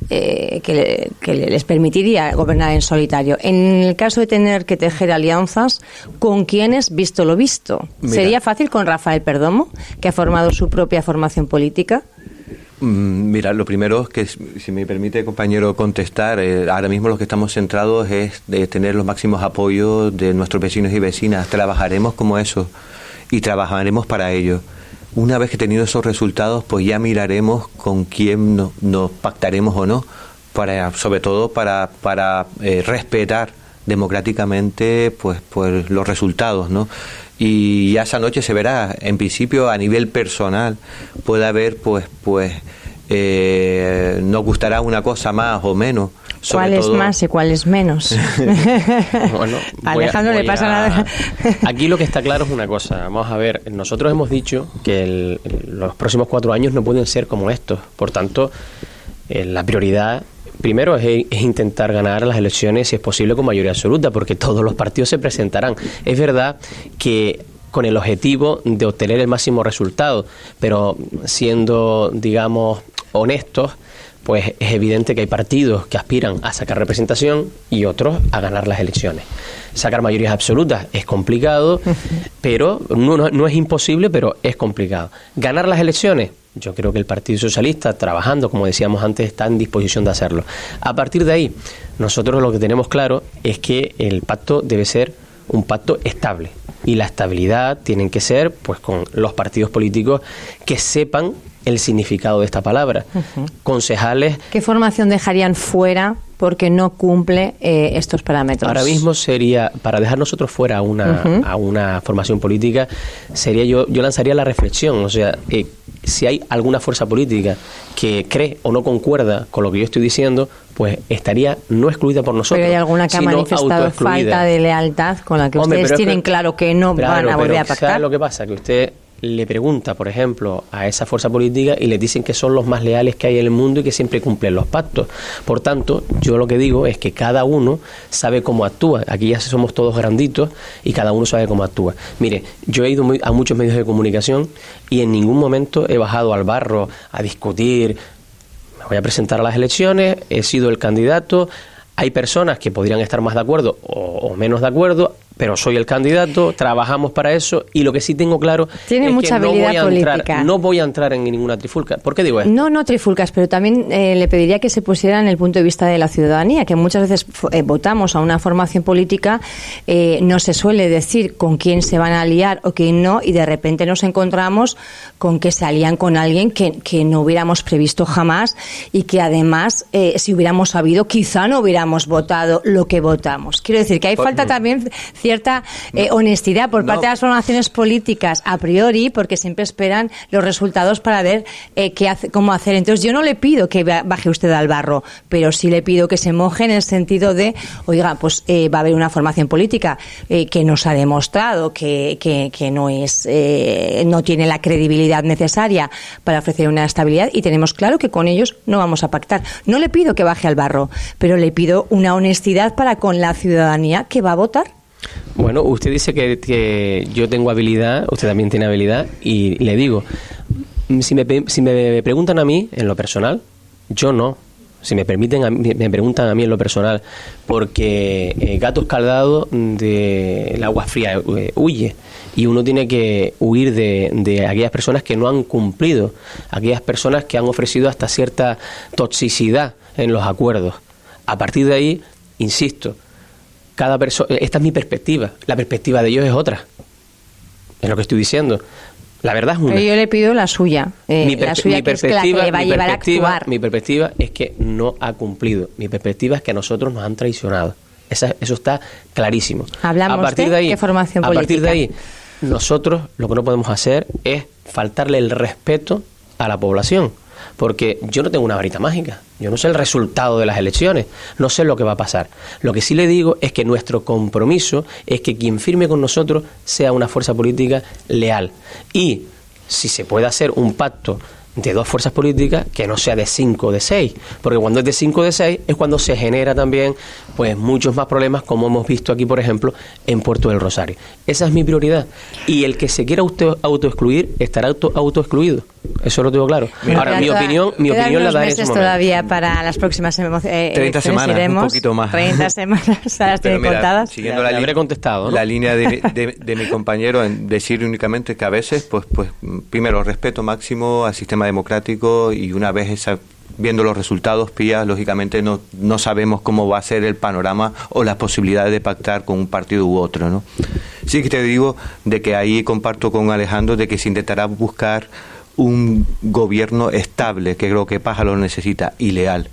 eh, que, les permitiría gobernar en solitario. En el caso de tener que tejer alianzas, ¿con quiénes, visto lo visto? ¿Sería fácil con Rafael Perdomo, que ha formado su propia formación política? Mm, mira, lo primero es que, si me permite, compañero, contestar, eh, ahora mismo lo que estamos centrados es de tener los máximos apoyos de nuestros vecinos y vecinas. Trabajaremos como eso y trabajaremos para ello. Una vez que tenido esos resultados, pues ya miraremos con quién nos pactaremos o no, para, sobre todo para, para eh, respetar democráticamente pues, pues los resultados, ¿no? y ya esa noche se verá. En principio, a nivel personal, puede haber, pues, pues, eh, nos gustará una cosa más o menos. ¿Cuál es más y cuál es menos? bueno, Alejandro le pasa nada. Aquí lo que está claro es una cosa. Vamos a ver, nosotros hemos dicho que los próximos cuatro años no pueden ser como estos. Por tanto, eh, la prioridad primero es, intentar ganar las elecciones, si es posible, con mayoría absoluta, porque todos los partidos se presentarán. Es verdad que con el objetivo de obtener el máximo resultado, pero siendo, digamos, honestos, pues es evidente que hay partidos que aspiran a sacar representación y otros a ganar las elecciones. Sacar mayorías absolutas es complicado, pero no, no es imposible, pero es complicado. Ganar las elecciones, yo creo que el Partido Socialista, trabajando, como decíamos antes, está en disposición de hacerlo. A partir de ahí, nosotros lo que tenemos claro es que el pacto debe ser un pacto estable. Y la estabilidad tienen que ser pues con los partidos políticos que sepan el significado de esta palabra. Concejales. ¿Qué formación dejarían fuera porque no cumple eh, estos parámetros? Ahora mismo sería, para dejar nosotros fuera a una, a una formación política, sería yo, yo lanzaría la reflexión, o sea, eh, si hay alguna fuerza política que cree o no concuerda con lo que yo estoy diciendo, pues estaría no excluida por nosotros. Pero hay alguna que ha manifestado falta de lealtad con la que ustedes tienen claro que no van a volver a pactar. ¿sabe lo que pasa? Que usted le pregunta, por ejemplo, a esa fuerza política y le dicen que son los más leales que hay en el mundo y que siempre cumplen los pactos. Por tanto, yo lo que digo es que cada uno sabe cómo actúa. Aquí ya somos todos granditos y cada uno sabe cómo actúa. Mire, yo he ido a muchos medios de comunicación y en ningún momento he bajado al barro a discutir. Me voy a presentar a las elecciones, he sido el candidato, hay personas que podrían estar más de acuerdo o, menos de acuerdo, pero soy el candidato, trabajamos para eso y lo que sí tengo claro Tiene es mucha que no voy, a entrar, no voy a entrar en ninguna trifulca. ¿Por qué digo esto? No, no trifulcas, pero también eh, le pediría que se pusiera en el punto de vista de la ciudadanía, que muchas veces eh, votamos a una formación política, eh, no se suele decir con quién se van a aliar o quién no, y de repente nos encontramos con que se alían con alguien que, que no hubiéramos previsto jamás y que además, si hubiéramos sabido, quizá no hubiéramos votado lo que votamos. Quiero decir que hay falta también cierta eh, honestidad por parte de las formaciones políticas a priori, porque siempre esperan los resultados para ver eh, qué hace, cómo hacer. Entonces, yo no le pido que baje usted al barro, pero sí le pido que se moje en el sentido de, oiga, pues eh, va a haber una formación política que nos ha demostrado que, que, que no es, no tiene la credibilidad necesaria para ofrecer una estabilidad y tenemos claro que con ellos no vamos a pactar. No le pido que baje al barro, pero le pido una honestidad para con la ciudadanía que va a votar. Bueno, usted dice que, yo tengo habilidad, usted también tiene habilidad, y le digo, si me, si me preguntan a mí, en lo personal, yo no. Si me permiten, me preguntan a mí en lo personal, porque el gato escaldado del agua fría eh, huye y uno tiene que huir de, aquellas personas que no han cumplido, aquellas personas que han ofrecido hasta cierta toxicidad en los acuerdos. A partir de ahí, insisto, cada persona, esta es mi perspectiva, la perspectiva de ellos es otra. Es lo que estoy diciendo. La verdad es una. Pero yo le pido la suya. Eh, mi la suya que es la que va a llevar a actuar. Mi perspectiva es que no ha cumplido. Mi perspectiva es que a nosotros nos han traicionado. eso está clarísimo. Hablamos a partir de, ahí, qué formación política. A partir de ahí, nosotros lo que no podemos hacer es faltarle el respeto a la población porque yo no tengo una varita mágica, yo no sé el resultado de las elecciones, no sé lo que va a pasar. Lo que sí le digo es que nuestro compromiso es que quien firme con nosotros sea una fuerza política leal. Y si se puede hacer un pacto de dos fuerzas políticas que no sea de cinco o de seis, porque cuando es de cinco o de seis es cuando se genera también pues muchos más problemas como hemos visto aquí por ejemplo en Puerto del Rosario. Esa es mi prioridad y el que se quiera auto, autoexcluir estará auto, autoexcluido. Eso lo tengo claro. Ahora, mi opinión, mi opinión la daré meses todavía para las próximas eh, 30 semanas, iremos, un poquito más. 30 semanas, las tienen contadas. Siguiendo la, habré contestado, la línea de, de, mi compañero en decir únicamente que a veces, pues, pues primero, respeto máximo al sistema democrático y una vez esa viendo los resultados, Pía, lógicamente no, no sabemos cómo va a ser el panorama o las posibilidades de pactar con un partido u otro, ¿no? Sí que te digo de que ahí comparto con Alejandro de que se intentará buscar un gobierno estable, que creo que Paja lo necesita, y leal.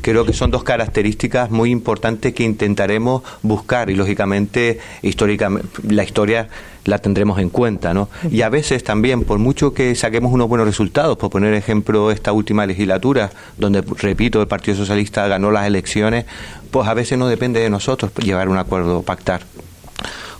Creo que son dos características muy importantes que intentaremos buscar y lógicamente históricamente la historia la tendremos en cuenta, ¿no? Y a veces también, por mucho que saquemos unos buenos resultados, por poner ejemplo esta última legislatura, donde, repito, el Partido Socialista ganó las elecciones, pues a veces no depende de nosotros llevar un acuerdo, pactar.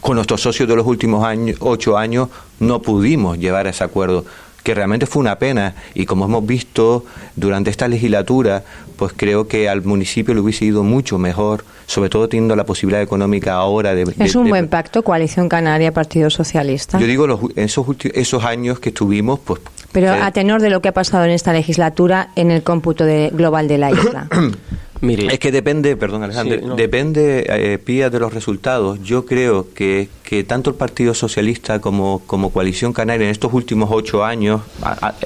Con nuestros socios de los últimos años, ocho años no pudimos llevar ese acuerdo que realmente fue una pena y como hemos visto durante esta legislatura, pues creo que al municipio le hubiese ido mucho mejor, sobre todo teniendo la posibilidad económica ahora de... ¿Es un buen pacto, Coalición Canaria, Partido Socialista? Yo digo, los, esos, esos años que estuvimos, pues... Pero a tenor de lo que ha pasado en esta legislatura en el cómputo de, global de la isla. es que depende, perdón Alejandro, depende, eh, Pía, de los resultados. Yo creo que, que tanto el Partido Socialista como, como Coalición Canaria en estos últimos ocho años,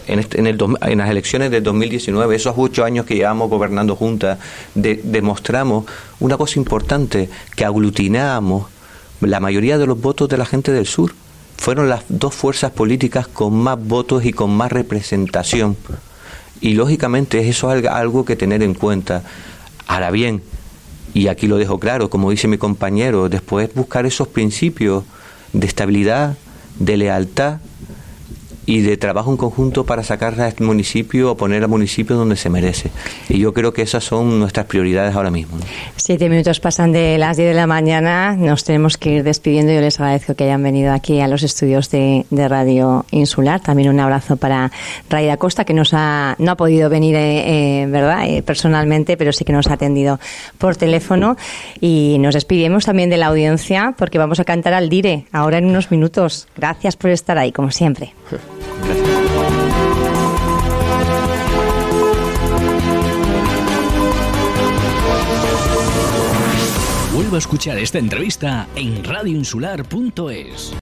en, este, en, el, en las elecciones del 2019, esos ocho años que llevamos gobernando juntas, demostramos una cosa importante, que aglutinamos la mayoría de los votos de la gente del sur. Fueron las dos fuerzas políticas con más votos y con más representación. Y lógicamente eso es algo que tener en cuenta. Ahora bien, y aquí lo dejo claro, como dice mi compañero, después buscar esos principios de estabilidad, de lealtad y de trabajo en conjunto para sacar a este municipio o poner al municipio donde se merece. Y yo creo que esas son nuestras prioridades ahora mismo. Siete minutos pasan de las diez de la mañana, nos tenemos que ir despidiendo. Yo les agradezco que hayan venido aquí a los estudios de, Radio Insular. También un abrazo para Raida Costa, que nos ha, no ha podido venir, eh, eh, ¿verdad?, eh, personalmente, pero sí que nos ha atendido por teléfono. Y nos despedimos también de la audiencia porque vamos a cantar al Dire ahora en unos minutos. Gracias por estar ahí, como siempre. Vuelvo a escuchar esta entrevista en radioinsular.es.